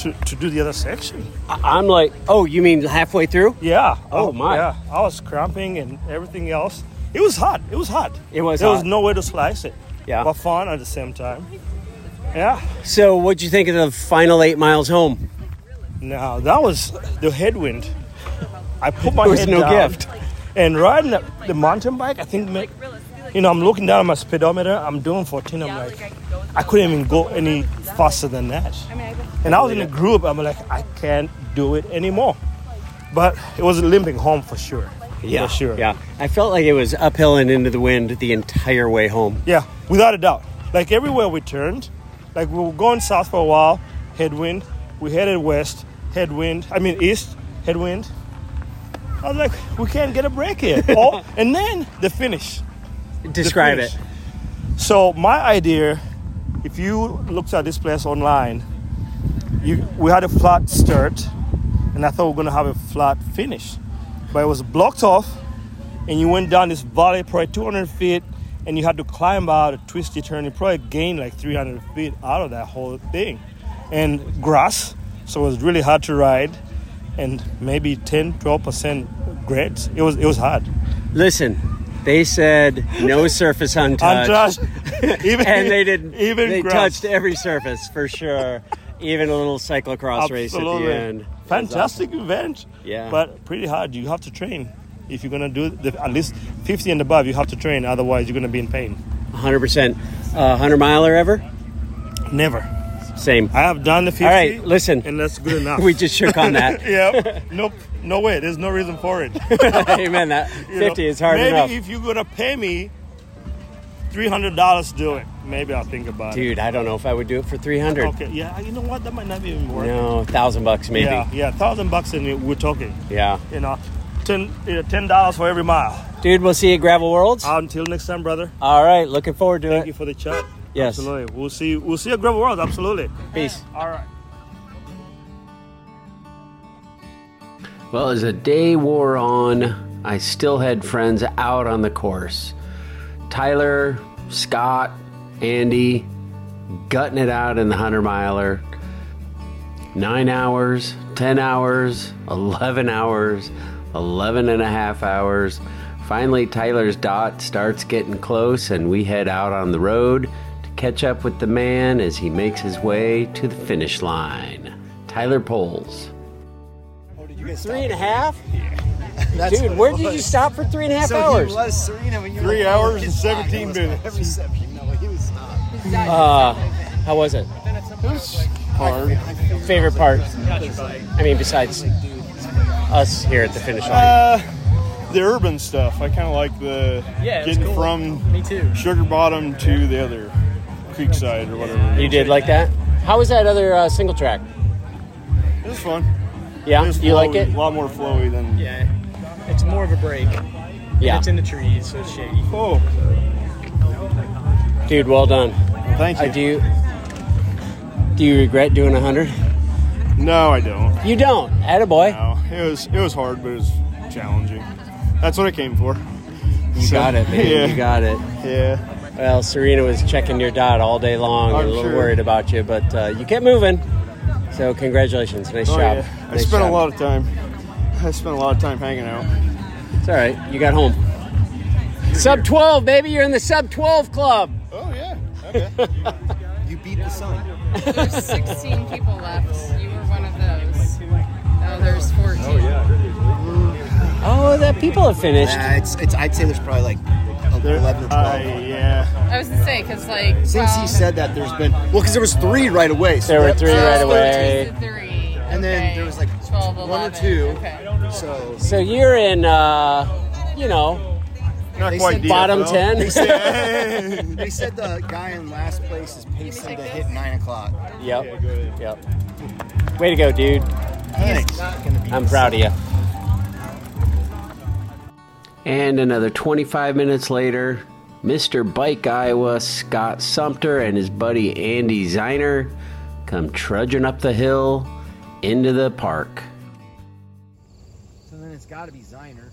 to, to do the other section.
I'm like, oh, you mean halfway through?
Yeah.
Oh, my.
Yeah. I was cramping and everything else. It was hot. It was hot.
It was
There was no way to slice it.
Yeah.
But fun at the same time. Yeah.
So, what'd you think of the final eight miles home?
Now that was the headwind. I put my
It was
head
no
down,
gift.
And riding the, the mountain bike, I think, ma- you know, I'm looking down at my speedometer. I'm doing 14. I'm like, I couldn't even go any faster than that. And I was in a group. I'm like, I can't do it anymore. But it was limping home for sure.
Yeah,
for sure.
Yeah, I felt like it was uphill and into the wind the entire way home.
Yeah, without a doubt. Like everywhere we turned, like we were going south for a while, headwind. We headed west, headwind. I mean east, headwind. I was like, we can't get a break here. oh, and then the finish. The
Describe
finish.
it.
So my idea, if you looked at this place online, you we had a flat start, and I thought we are gonna have a flat finish, but it was blocked off, and you went down this valley probably 200 feet, and you had to climb out a twisty turn. You probably gained like 300 feet out of that whole thing, and grass, so it was really hard to ride, and maybe 10, 12 percent grades. It was it was hard.
Listen, they said no surface untouched.
Untouched. Even-
and they didn't.
even
they
grass.
touched every surface for sure. Even a little cyclocross race at the end.
Fantastic event.
Yeah.
But pretty hard. You have to train. If you're gonna do the, at least 50 and above, you have to train. Otherwise, you're gonna be in pain.
100%. Uh, 100 miler ever?
Never.
Same.
I have done the 50.
All right, listen.
And that's good enough.
We just shook on that.
yep. Nope. No way. There's no reason for it.
Amen. That
You
50
know,
is hard
maybe
enough.
if you're gonna pay me $300 to do it, maybe I'll think about it.
Dude, I don't know if I would do it for 300.
Okay. Yeah. You know what? That might not be even worth it.
No, thousand bucks maybe.
Yeah. Yeah. Thousand bucks and we're talking.
Yeah.
You know, ten yeah, ten dollars for every mile.
Dude, we'll see you at Gravel Worlds.
Until next time, brother.
All right, looking forward to
Thank
it.
Thank you for the chat.
Yes.
Absolutely. We'll see. We'll see you at Gravel World. Absolutely.
Peace.
All right.
Well, as the day wore on, I still had friends out on the course. Tyler, Scott, Andy, gutting it out in the 100 miler. Nine hours, 10 hours, 11 hours, 11 and a half hours. Finally, Tyler's dot starts getting close, and we head out on the road to catch up with the man as he makes his way to the finish line. Tyler Poles.
Three and a half?
That's
Dude, where did you stop for three and a half
so
hours?
He was Serena when you
Three
were
hours and 17
back, it was
minutes.
Every step, you know, he was not.
Uh, how was it?
It was hard.
Favorite part? I mean, besides us here at the finish line.
Uh, the urban stuff. I kind of like the
Yeah,
getting
cool.
from
Me too.
Sugar Bottom to the other Creekside or whatever.
You did like that? How was that other uh, single track?
It was fun.
Yeah,
It was
you like it?
A lot more flowy than.
Yeah, it's more of a break.
Yeah.
It's in the trees, so it's shady.
Oh,
Dude, well done.
Thank you.
I do. Do you regret doing a hundred?
No, I don't.
You don't. Attaboy.
No, it was it was hard, but it was challenging. That's what I came for.
You
So,
got it, man.
Yeah.
You got it.
Yeah.
Well, Serena was checking your dot all day long
I'm
and a little
sure.
worried about you, but uh, you kept moving. So congratulations. Nice
Oh,
job.
yeah. I
Nice
spent
job.
a lot of time. I spent a lot of time hanging out.
It's all right. You got home. Sub 12, baby. You're in the sub 12 club.
Oh yeah. Okay.
You beat the sun.
There's 16 people left. You were one of those. Now there's 14. Oh, yeah.
Oh, that people have finished.
Yeah, it's, it's, I'd say there's probably like there, 11 or 12.
Uh, yeah.
I was gonna say, because, like,
Since
well,
he said that, there's been well, because there was three right away. So
There were three right away.
three.
And then there was like
12,
one or two.
Okay.
So
So you're in, uh, you know,
Not
They
quite
said-
DFL.
bottom 10.
They said, they said the guy in last place is pacing to hit nine o'clock.
Yep. Yep. Way to go, dude.
Thanks. Not gonna be
I'm proud of you.
And another 25 minutes later, Mr. Bike Iowa Scott Sumpter and his buddy Andy Ziner come trudging up the hill into the park.
So then it's got to be Ziner.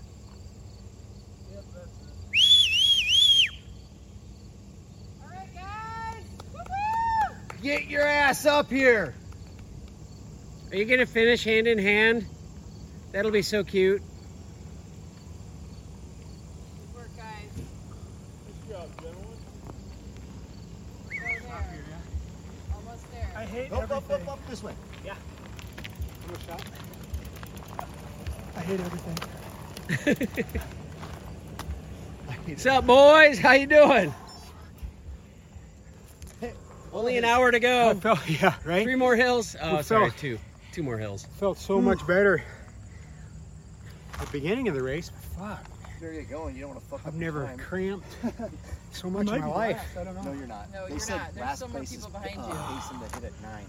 Yep, that's that's Get your ass up here.
Are you going to finish hand in hand? That'll be so cute.
I hate
Up,
everything.
up, up, up this way.
Yeah. I hate everything.
What's up, boys? How you doing? Only an hour to go.
Felt, yeah, right?
Three more hills. Oh,
We
sorry,
felt-
two. Two more hills.
Felt so much better at the beginning of the race. Fuck,
There you go, and you don't want to fuck
I've
up your
never
time.
cramped so much in my life.
I don't know.
No, you're not.
No,
they
you're
said
not. There's
last
so many
place
people
is
behind
uh,
you.
Payson to hit at nine.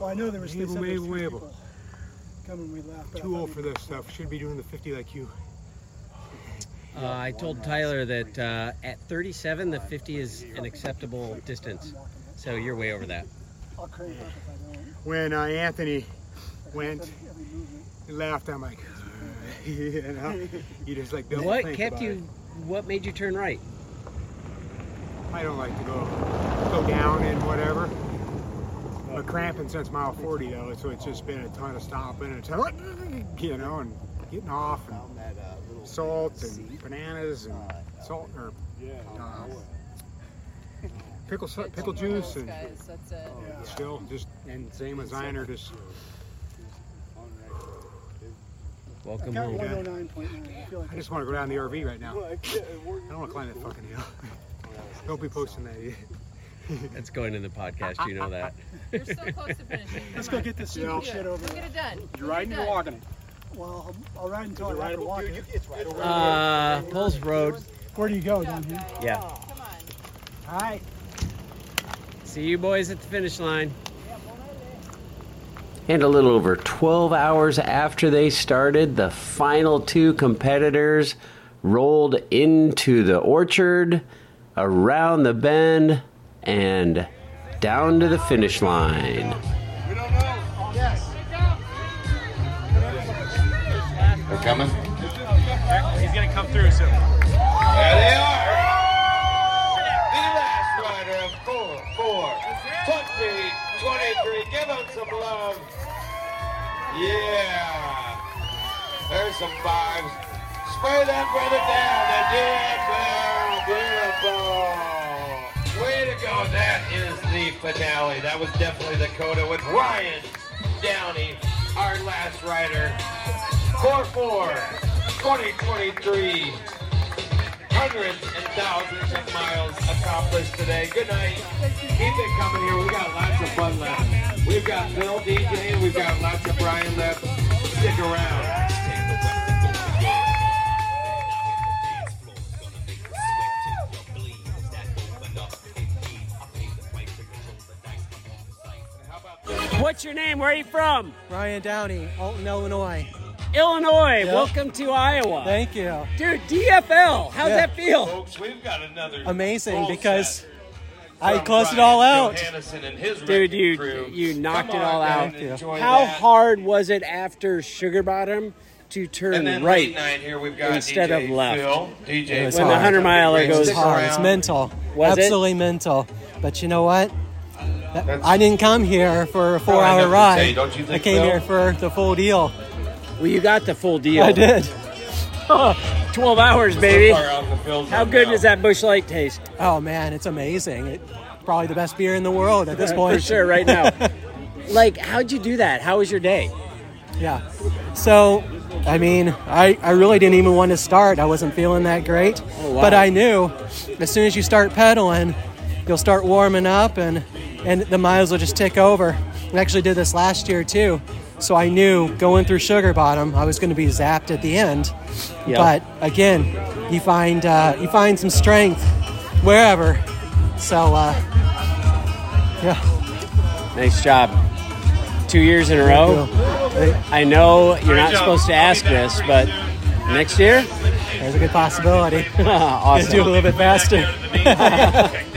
Well, I know there was
Wait,
three,
wait,
three
wait.
people coming. We left. Too old for this stuff. Should be doing the 50 like you.
Uh, I told Tyler that uh, at 37, the 50 is an acceptable distance. So you're way over that.
I'll crank up if I don't. When uh, Anthony went and left, I'm like, you know, you just like don't
What
think
kept
about
you?
it.
What made you turn right?
I don't like to go go down and whatever. But cramping since mile 40 though, so it's just been a ton of stopping and a you know, and getting off and salt and bananas and salt or uh, pickle pickle juice and
Guys, that's it.
still just and same as Einer just
Welcome home.
109.9. I I just want to go down the RV right now. I don't want to climb that fucking hill. Don't be posting that yet.
That's going in the podcast. You know that.
You're so close to finishing.
Let's
Come
go
on.
get this
You
stupid shit over
We'll
there.
get it done.
You
We'll
riding
get
or
it
walking it? Well, I'll, I'll ride until I have to walk it.
Uh, Pulse Road.
Where do you go down here?
Yeah. Come on.
All right.
See you boys at the finish line. And a little over 12 hours after they started, the final two competitors rolled into the orchard, around the bend, and down to the finish line. We don't know. Yes.
They're coming.
He's gonna come through soon.
There they are. The last rider of four, four, 20, 23. Give them some love. Yeah. There's some fives. Spray that brother down. That is the finale. That was definitely the coda with Ryan Downey, our last rider. 4-4, 2023 hundreds and thousands of miles accomplished today. Good night. Keep it coming here. We've got lots of fun left. We've got Bill DJ. We've got lots of Brian left. Stick around.
What's your name? Where are you from?
Ryan Downey, Alton, Illinois.
Illinois.
Yep.
Welcome to Iowa.
Thank you.
Dude, DFL. How's
Yeah.
that feel?
Folks, we've got another
Amazing because I
from
closed it all out.
And his
Dude, you
crew.
you knocked
Come
it all
on
out.
and
How
that.
hard was it after Sugar Bottom to turn
And then
right
late here we've got
instead
DJ
of left?
Phil. DJ
It was
when the hundred miler goes
was hard. It's mental.
Was it?
Absolutely mental. But you know what? That- I didn't come here for a
Oh,
four-hour ride.
say, don't you think I
came
Bill?
here for the full deal.
Well, you got the full deal.
I did.
12 hours, baby.
far out the Phil's
How good
now.
does that Busch Light taste?
Oh man, it's amazing. It, probably the best beer in the world at this point.
For sure, right now. like, how'd you do that? How was your day?
Yeah. So, I mean, I, I really didn't even want to start. I wasn't feeling that great.
Oh, wow.
But I knew as soon as you start pedaling, you'll start warming up and, and the miles will just tick over. I actually did this last year too. So I knew going through Sugar Bottom, I was going to be zapped at the end.
Yeah.
But again, you find uh, you find some strength wherever. So uh, yeah.
Nice job. Two years in a row. I know you're not supposed to ask this, but next year?
There's a good possibility.
awesome.
Do a little bit faster.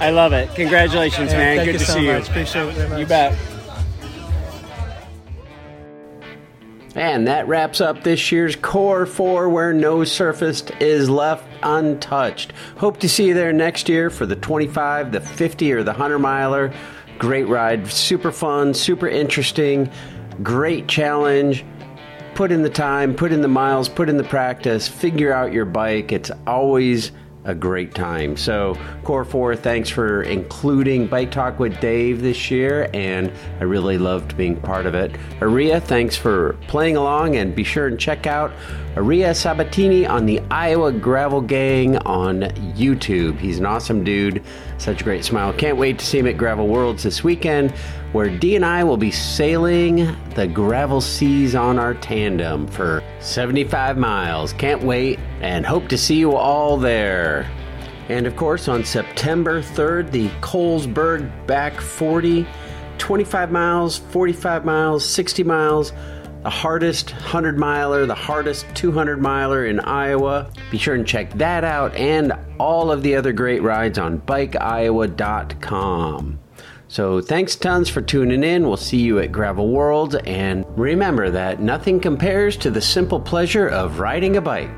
I love it. Congratulations,
Yeah,
man.
thank
Good
you
to
so
see
much.
you.
Appreciate it very much.
You bet.
And that wraps up this year's Core 4 where no surface is left untouched. Hope to see you there next year for the 25, the 50, or the 100 miler. Great ride, super fun, super interesting, great challenge. Put in the time, put in the miles, put in the practice, figure out your bike. It's always a great time. So, Core 4, thanks for including Bike Talk with Dave this year, and I really loved being part of it. Eria, thanks for playing along, and be sure and check out Eria Sabiiti on the Iowa Gravel Gang on YouTube. He's an awesome dude, such a great smile. Can't wait to see him at Gravel Worlds this weekend, where D and I will be sailing the gravel seas on our tandem for 75 miles. Can't wait, and hope to see you all there. And of course, on September 3rd, the Colesburg Back 40, 25 miles, 45 miles, 60 miles the hardest 100 miler, the hardest 200 miler in Iowa. Be sure and check that out and all of the other great rides on bikeiowa.com. So thanks tons for tuning in. We'll see you at Gravel World and remember that nothing compares to the simple pleasure of riding a bike.